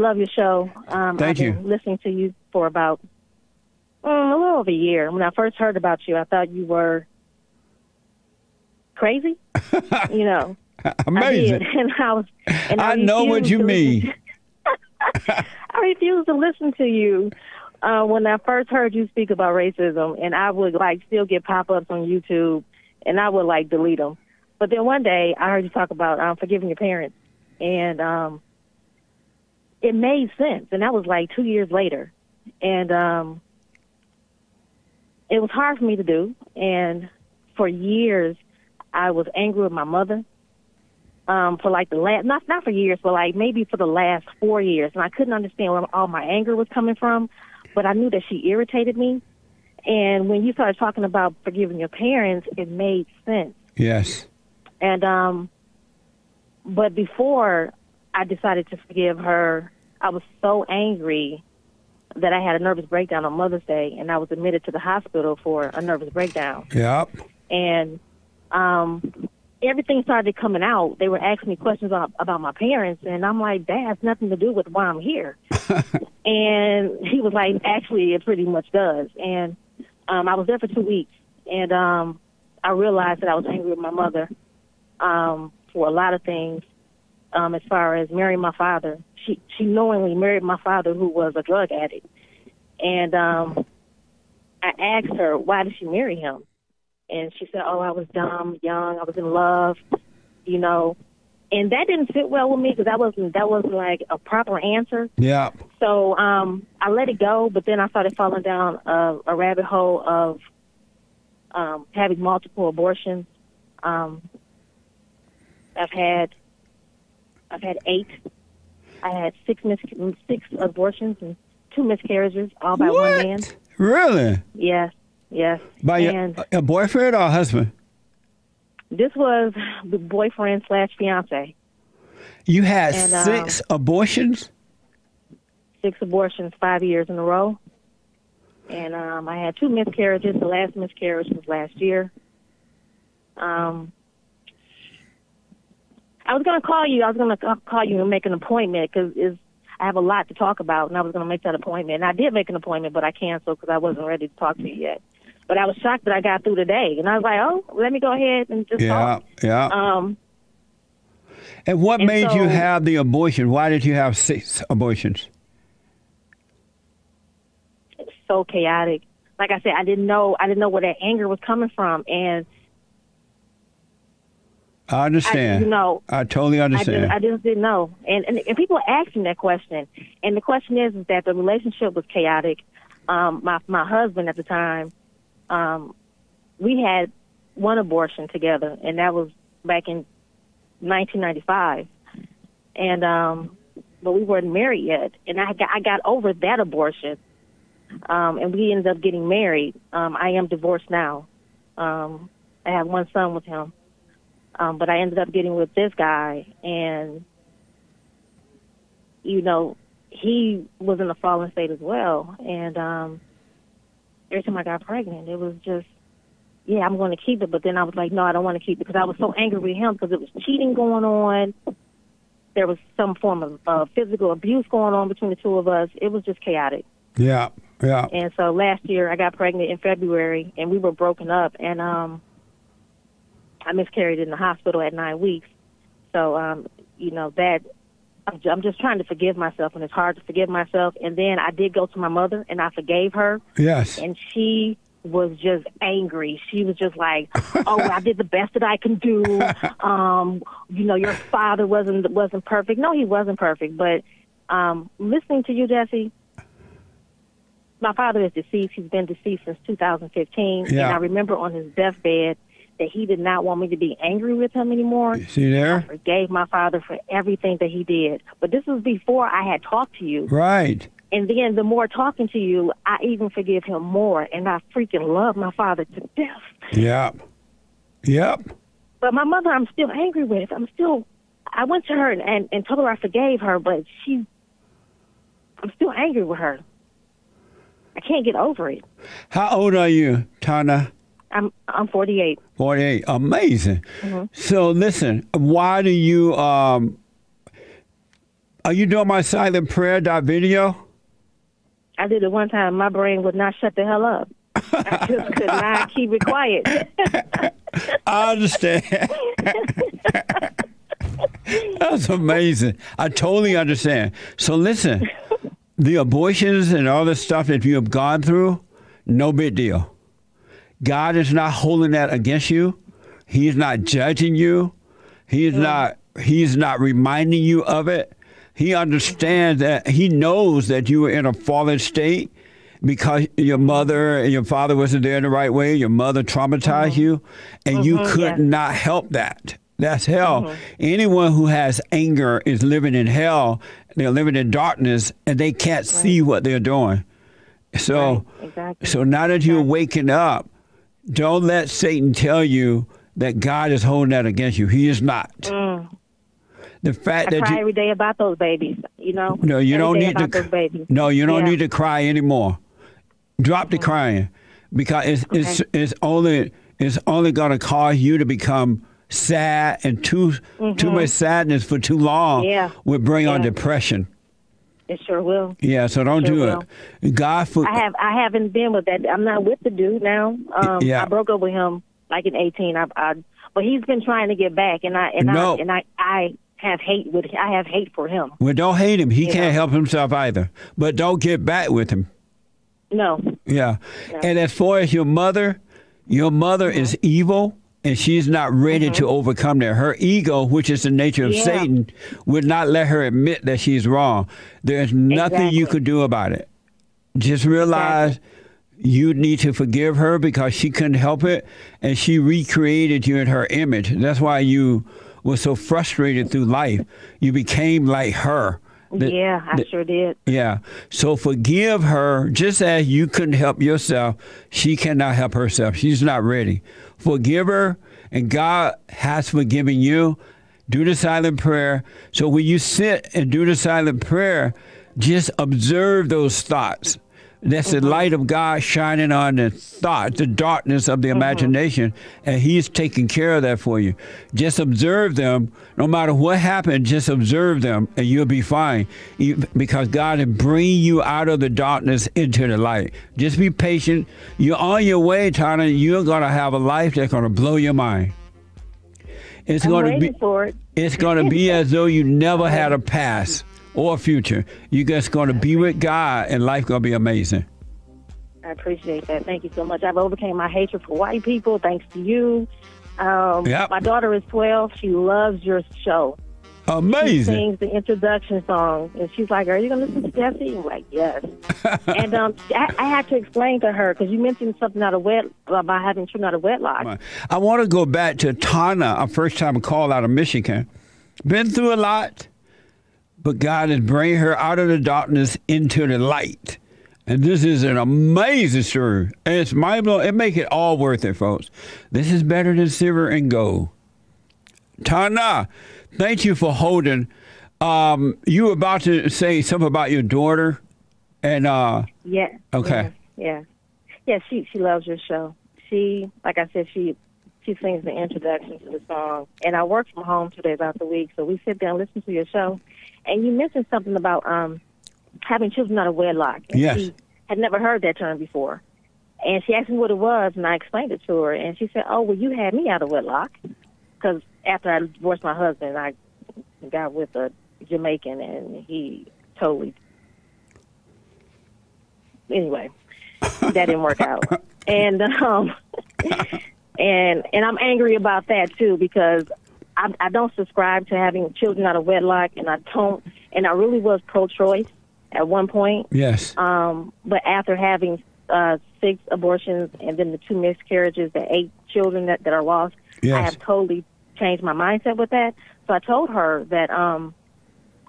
love your show. Um, Thank I've you. Been listening to you for about mm, a little over a year. When I first heard about you, I thought you were crazy. you know, Amazing. I and I was. And I, I know what you mean. I refused to listen to you uh, when I first heard you speak about racism, and I would like still get pop ups on YouTube, and I would like delete them. But then one day I heard you talk about um, forgiving your parents, and um, it made sense. And that was like two years later, and um, it was hard for me to do. And for years, I was angry with my mother um, for like the last not not for years, but like maybe for the last four years, and I couldn't understand where all my anger was coming from. But I knew that she irritated me. And when you started talking about forgiving your parents, it made sense. Yes. And um, but before I decided to forgive her, I was so angry that I had a nervous breakdown on Mother's Day, and I was admitted to the hospital for a nervous breakdown Yep. and um everything started coming out. They were asking me questions about, about my parents, and I'm like, that has nothing to do with why I'm here. and he was like, actually, it pretty much does. And um, I was there for two weeks, and um, I realized that I was angry with my mother um, for a lot of things. Um, as far as marrying my father, she she knowingly married my father, who was a drug addict, and um, I asked her why did she marry him, and she said, "Oh, I was dumb, young, I was in love, you know," and that didn't sit well with me because that wasn't that wasn't like a proper answer. Yeah. So um, I let it go, but then I started falling down a, a rabbit hole of um, having multiple abortions. Um, I've had I've had eight. I had six mis- six abortions and two miscarriages, all by one man. Really? Yes, yes. By your, and a boyfriend or a husband? this was the boyfriend slash fiance. You had And, um, six abortions? Six abortions, five years in a row. And um, I had two miscarriages. The last miscarriage was last year. Um, I was going to call you. I was going to call you and make an appointment because I have a lot to talk about, and I was going to make that appointment. And I did make an appointment, but I canceled because I wasn't ready to talk to you yet. But I was shocked that I got through today, and I was like, "Oh, let me go ahead and just Yeah, talk." yeah. Um, and what and made you have the abortion? Why did you have six abortions? it's so chaotic. Like I said, I didn't know I didn't know where that anger was coming from, and I understand. you know, I totally I understand. just, I just didn't know. And, and and people are asking that question, and the question is, is that the relationship was chaotic. Um, my my husband at the time, um, we had one abortion together, and that was back in 1995, and um, but we weren't married yet, and I got I got over that abortion, um, and we ended up getting married. Um, I am divorced now. Um, I have one son with him. Um, but I ended up getting with this guy, and you know, he was in a fallen state as well. And um, every time I got pregnant, it was just, yeah, I'm going to keep it. But then I was like, no, I don't want to keep it because I was so angry with him because it was cheating going on. There was some form of uh, physical abuse going on between the two of us. It was just chaotic. yeah, yeah. And so last year I got pregnant in February and we were broken up and um I miscarried in the hospital at 9 weeks. So um you know that I'm I'm just trying to forgive myself and it's hard to forgive myself and then I did go to my mother and I forgave her Yes. and she was just angry. She was just like, "Oh, I did the best that I can do. Um, you know, your father wasn't wasn't perfect. No, he wasn't perfect, but um listening to you, Jesse, my father is deceased. He's been deceased since 2015, Yeah. and I remember on his deathbed that he did not want me to be angry with him anymore. See there? I forgave my father for everything that he did, but this was before I had talked to you. Right. And then the more talking to you, I even forgive him more, and I freaking love my father to death. Yep. Yep. But my mother, I'm still angry with. I'm still. I went to her and, and, and told her I forgave her, but she. I'm still angry with her. I can't get over it. How old are you, Tana? I'm I'm 48. 48. Amazing. Mm-hmm. So listen, why do you um are you doing my silent prayer dot video? I did it one time. My brain would not shut the hell up. I just could not keep it quiet. I understand. That's amazing. I totally understand. So listen, the abortions and all the stuff that you have gone through, no big deal. God is not holding that against you. He's not judging you. He's not he's not reminding you of it. He understands that he knows that you were in a fallen state because your mother and your father wasn't there in the right way. Your mother traumatized Mm-hmm. you, and you could yeah. not help that. That's hell. Mm-hmm. Anyone who has anger is living in hell. They're living in darkness, and they can't see what they're doing. So, Right, exactly. so now that you're waking up, don't let Satan tell you that God is holding that against you. He is not. The fact Mm. I that cry you, every day about those babies. You know. no, you Every don't need to. about those babies. No, you don't Yeah. need to cry anymore. Drop the crying, because it's it's it's only it's only going to cause you to become sad and too too much sadness for too long. Mm-hmm. Yeah. will bring on Yeah. depression. It sure will. Yeah, so don't Sure do will. it. God for I have. I haven't been with that. I'm not with the dude now. Um, Yeah. I broke up with him like in 18. I, I, but he's been trying to get back, and I and No. I and I I have hate with. I have hate for him. well, don't hate him. He Yeah. can't help himself either. But don't get back with him. No. Yeah. And as far as your mother, your mother is evil and she's not ready mm-hmm. to overcome that. Her ego, which is the nature of Yeah. Satan, would not let her admit that she's wrong. There's nothing you Exactly. could do about it. Just realize you need to forgive her because she couldn't help it and she recreated you in her image. That's why you were so frustrated through life. You became like her. The- yeah, I the- sure did. yeah. So forgive her just as you couldn't help yourself. She cannot help herself. She's not ready. Forgive her, and God has forgiven you. Do the silent prayer. So when you sit and do the silent prayer, just observe those thoughts. That's the mm-hmm. light of God shining on the thought, the darkness of the mm-hmm. imagination, and He's taking care of that for you. Just observe them. No matter what happened, just observe them, and you'll be fine. You, because God is bringing you out of the darkness into the light. Just be patient. You're on your way, Tana. You're going to have a life that's going to blow your mind. It's I'm going to be. for it. It's going to be as though you never had a past or future. You're just going to be with God, and life going to be amazing. I appreciate that. Thank you so much. I've overcame my hatred for white people thanks to you. Um, Yep. My daughter is 12. She loves your show. Amazing. She sings the introduction song, and she's like, "Are you going to listen to Jesse?" I'm like, "Yes." and um, I, I had to explain to her because you mentioned something out of wet about having children out of wedlock. I want to go back to Tana, a first time call out of Michigan. Been through a lot, but God is bringing her out of the darkness into the light. And this is an amazing story. And it's mind blowing. It make it all worth it, folks. This is better than silver and gold. Tana, thank you for holding. Um, you were about to say something about your daughter, and uh, Yeah. Okay. Yeah. Yeah. She she loves your show. She, like I said, she she sings the introduction to the song, and I work from home two days out the week, so we sit down and listen to your show. And you mentioned something about um having children out of wedlock. And Yes. She had never heard that term before. And she asked me what it was, and I explained it to her. And she said, "Oh, well, you had me out of wedlock, because after I divorced my husband, I got with a Jamaican, and he totally anyway, that didn't work out. And um, and and I'm angry about that too because I, I don't subscribe to having children out of wedlock, and I don't. And I really was pro-choice at one point, yes, um, but after having uh, six abortions and then the two miscarriages, the eight children that, that are lost, I have totally changed my mindset with that. So I told her that, um,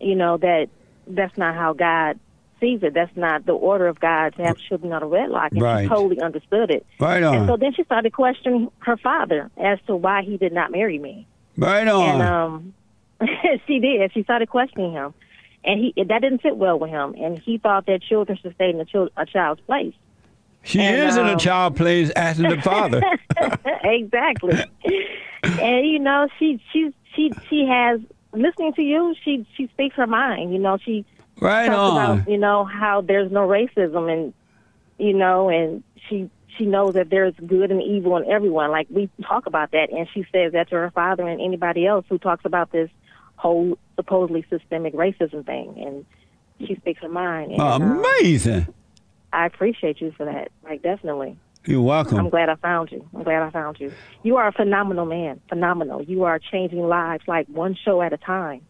you know, that that's not how God sees it. That's not the order of God to have children out of wedlock. And Right. she totally understood it. right on. And so then she started questioning her father as to why he did not marry me. right on. And um, she did. She started questioning him, and he that didn't sit well with him. And he thought that children should stay in a, chil- a child's place. she and, is in a um, child plays asking the father. exactly. and you know, she she she she has listening to you, she she speaks her mind. You know, she Right on. about you know how there's no racism and you know and she she knows that there's good and evil in everyone. Like we talk about that and she says that to her father and anybody else who talks about this whole supposedly systemic racism thing and she speaks her mind and um, Amazing. I appreciate you for that. Like definitely. You're welcome. I'm glad I found you. I'm glad I found you. You are a phenomenal man. Phenomenal. You are changing lives like one show at a time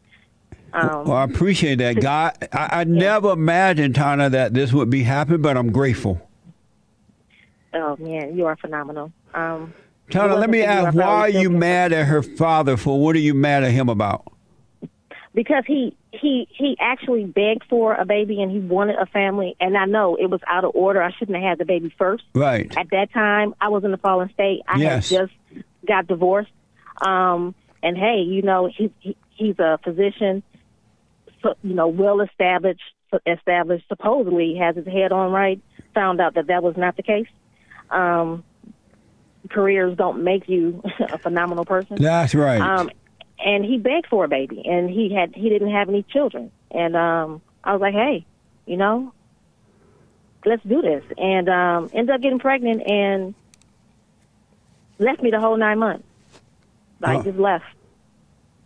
um Well, I appreciate that. God, I, I never imagined, Tana, that this would be happening, but I'm grateful. oh man you are phenomenal um Tana, let me ask, why are you mad at her father for? What are you mad at him about? because he he he actually begged for a baby and he wanted a family and I know it was out of order. I shouldn't have had the baby first. Right. At that time, I was in the fallen state. I Yes. had just got divorced. Um and hey, you know, he, he he's a physician, you know, well established established supposedly has his head on right. Found out that that was not the case. Um careers don't make you a phenomenal person. That's right. Um, and he begged for a baby, and he had he didn't have any children, and um, I was like, hey, you know, let's do this, and um, ended up getting pregnant and left me the whole nine months. Like Oh. just left,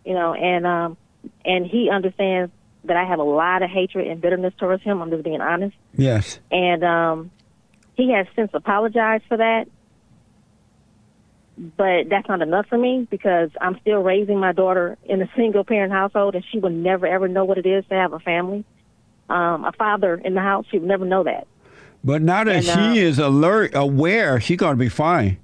you know, and um, and he understands that I have a lot of hatred and bitterness towards him. I'm just being honest, yes. and um, he has since apologized for that. But that's not enough for me because I'm still raising my daughter in a single parent household, and she will never ever know what it is to have a family, um, a father in the house. She would never know that. But now that And, she uh, is alert, aware, she's going to be fine.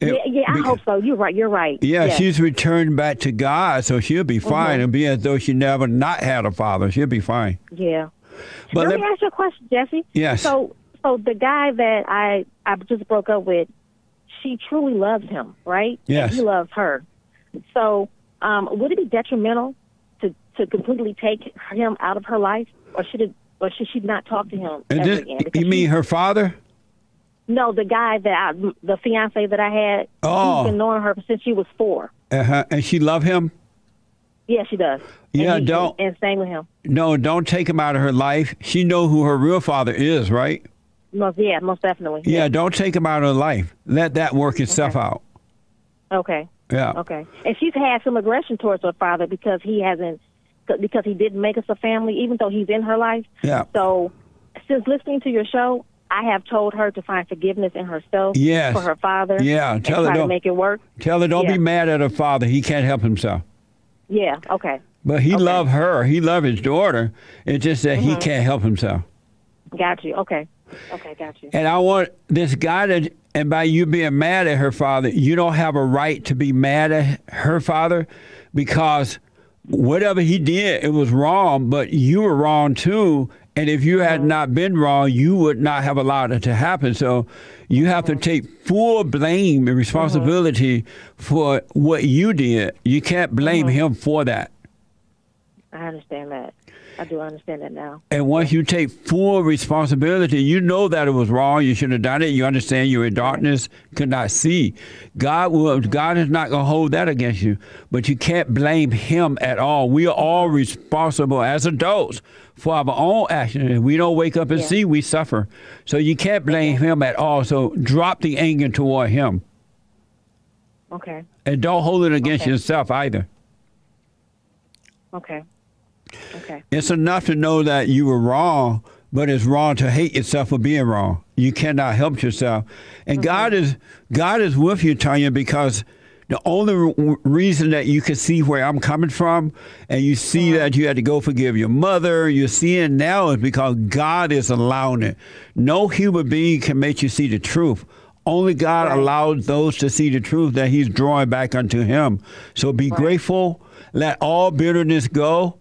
It- yeah, yeah, I hope so. You're right. You're right. Yeah, Yes. she's returned back to God, so she'll be fine. Mhm. It'll be as though she never not had a father. She'll be fine. Yeah. But let, let- me ask you a question, Jesse. Yes. So, so the guy that I I just broke up with, she truly loves him, right? And Yes. he loves her. So, um, would it be detrimental to to completely take him out of her life, or should it, or should she not talk to him And this- again? Because you she- mean her father? No, the guy that I, the fiance that I had, Oh. he's been knowing her since she was four. Uh-huh. And she love him? Yeah, she does. And Yeah, he- don't- And same with him. No, don't take him out of her life. She know who her real father is, right? Most, yeah, most definitely. Yeah, don't take him out of her life. Let that work itself out. Okay. Yeah. Okay. And she's had some aggression towards her father because he hasn't, because he didn't make us a family, even though he's in her life. Yeah. So, since listening to your show, I have told her to find forgiveness in herself Yes. for her father. Yeah, tell her to don't- make it work. Tell her don't Yeah. be mad at her father. He can't help himself. Yeah. Okay. But he Okay. love her. He love his daughter. It's just that he Mhm. can't help himself. Got you. Okay. Okay. Got you. And I want this guy to, and by you being mad at her father, you don't have a right to be mad at her father because whatever he did, it was wrong, but you were wrong too. And if you had not been wrong, you would not have allowed it to happen. So you have to take full blame and uh-huh. responsibility for what you did. You can't blame uh-huh. him for that. I understand that. I do understand that now. And once you take full responsibility, you know that it was wrong. You should have done it. You understand you're in darkness, could not see. God will. God is not going to hold that against you. But you can't blame Him at all. We are all responsible as adults for our own actions. If we don't wake up and Yeah. see, we suffer. So you can't blame Him at all. So drop the anger toward Him, Okay. and don't hold it against Okay. yourself either. Okay. Okay. It's enough to know that you were wrong, but it's wrong to hate yourself for being wrong. You cannot help yourself, and mm-hmm. God is God is with you, Tanya, because the only re- reason that you can see where I'm coming from, and you see uh-huh. that you had to go forgive your mother, you're seeing now is because God is allowing it. No human being can make you see the truth. Only God Right. allows those to see the truth that He's drawing back unto Him. So be grateful. Let all bitterness go.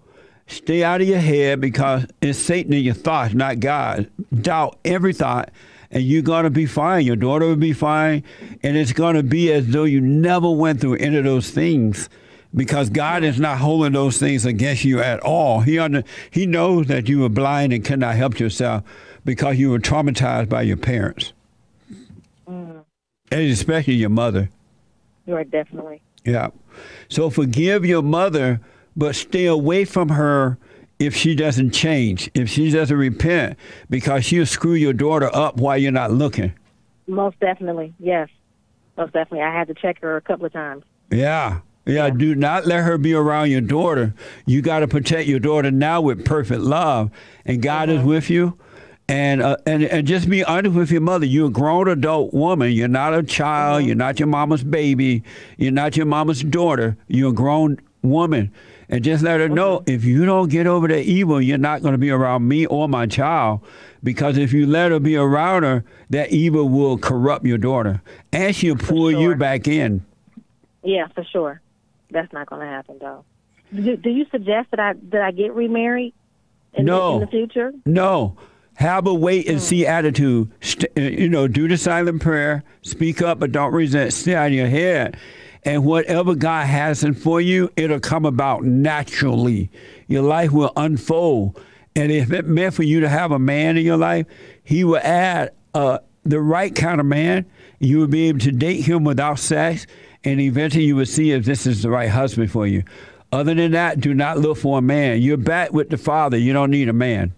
Stay out of your head because it's Satan in your thoughts, not God. Doubt every thought, and you're going to be fine. Your daughter will be fine, and it's going to be as though you never went through any of those things because God is not holding those things against you at all. He, under, he knows that you were blind and cannot help yourself because you were traumatized by your parents, mm. and especially your mother. You are definitely. Yeah. So forgive your mother, but stay away from her if she doesn't change, if she doesn't repent, because she'll screw your daughter up while you're not looking. Most definitely, yes. Most definitely. I had to check her a couple of times. Yeah. Yeah, yeah. do not let her be around your daughter. You got to protect your daughter now with perfect love, and God mm-hmm. is with you. And, uh, and and just be honest with your mother. You're a grown adult woman. You're not a child. Mm-hmm. You're not your mama's baby. You're not your mama's daughter. You're a grown woman. And just let her mm-hmm. know if you don't get over the evil, you're not going to be around me or my child. Because if you let her be around her, that evil will corrupt your daughter. And she'll pull sure. you back in. Yeah, for sure. That's not going to happen, though. Do, do you suggest that I that I get remarried in, no. the, in the future? No. Have a wait and see attitude. Uh, you know, do the silent prayer. Speak up, but don't resent. Stay on your head. And whatever God has in for you, it'll come about naturally. Your life will unfold. And if it meant for you to have a man in your life, He will add uh, the right kind of man. You will be able to date him without sex and eventually you will see if this is the right husband for you. Other than that, do not look for a man. You're back with the Father. You don't need a man.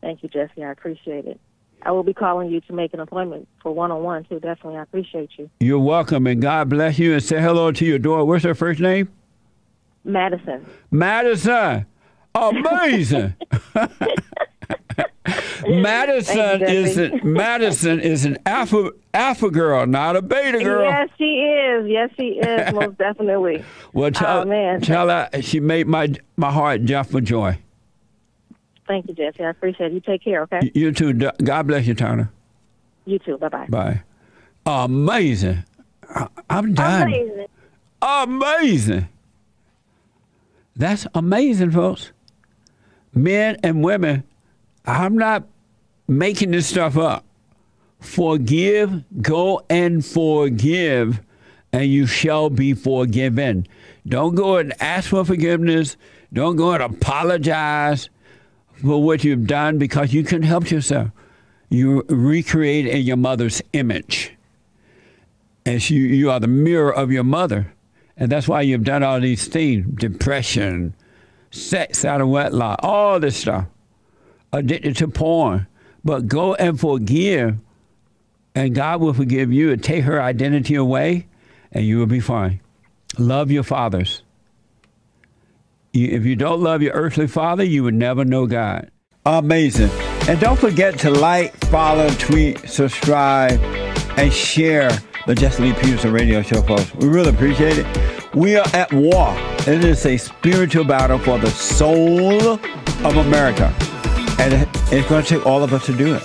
Thank you, Jesse. I appreciate it. I will be calling you to make an appointment for one on one too. Definitely, I appreciate you. You're welcome, and God bless you. And say hello to your daughter. What's her first name? Madison. Madison. Amazing. Madison is an, Madison is an alpha alpha girl, not a beta girl. Yes, she is. Yes, she is. Most definitely. well, tell, oh, man. tell her she made my my heart jump for joy. Thank you, Jesse. I appreciate it. You take care. Okay. You too. God bless you, Turner. You too. Bye bye. Bye. Amazing. I'm done. Amazing. Amazing. That's amazing, folks. Men and women I'm not making this stuff up. Forgive, go and forgive, and you shall be forgiven. Don't go and ask for forgiveness. Don't go and apologize for what you've done because you can help yourself. You recreate in your mother's image. And you, you are the mirror of your mother. And that's why you've done all these things depression, sex out of wedlock, all this stuff addicted to porn. But go and forgive, and God will forgive you and take her identity away, and you will be fine. Love your fathers. If you don't love your earthly father, you would never know God. Amazing. And don't forget to like, follow, tweet, subscribe, and share the Jesse Lee Peterson radio show, folks. We really appreciate it. We are at war. It is a spiritual battle for the soul of America. And it's going to take all of us to do it.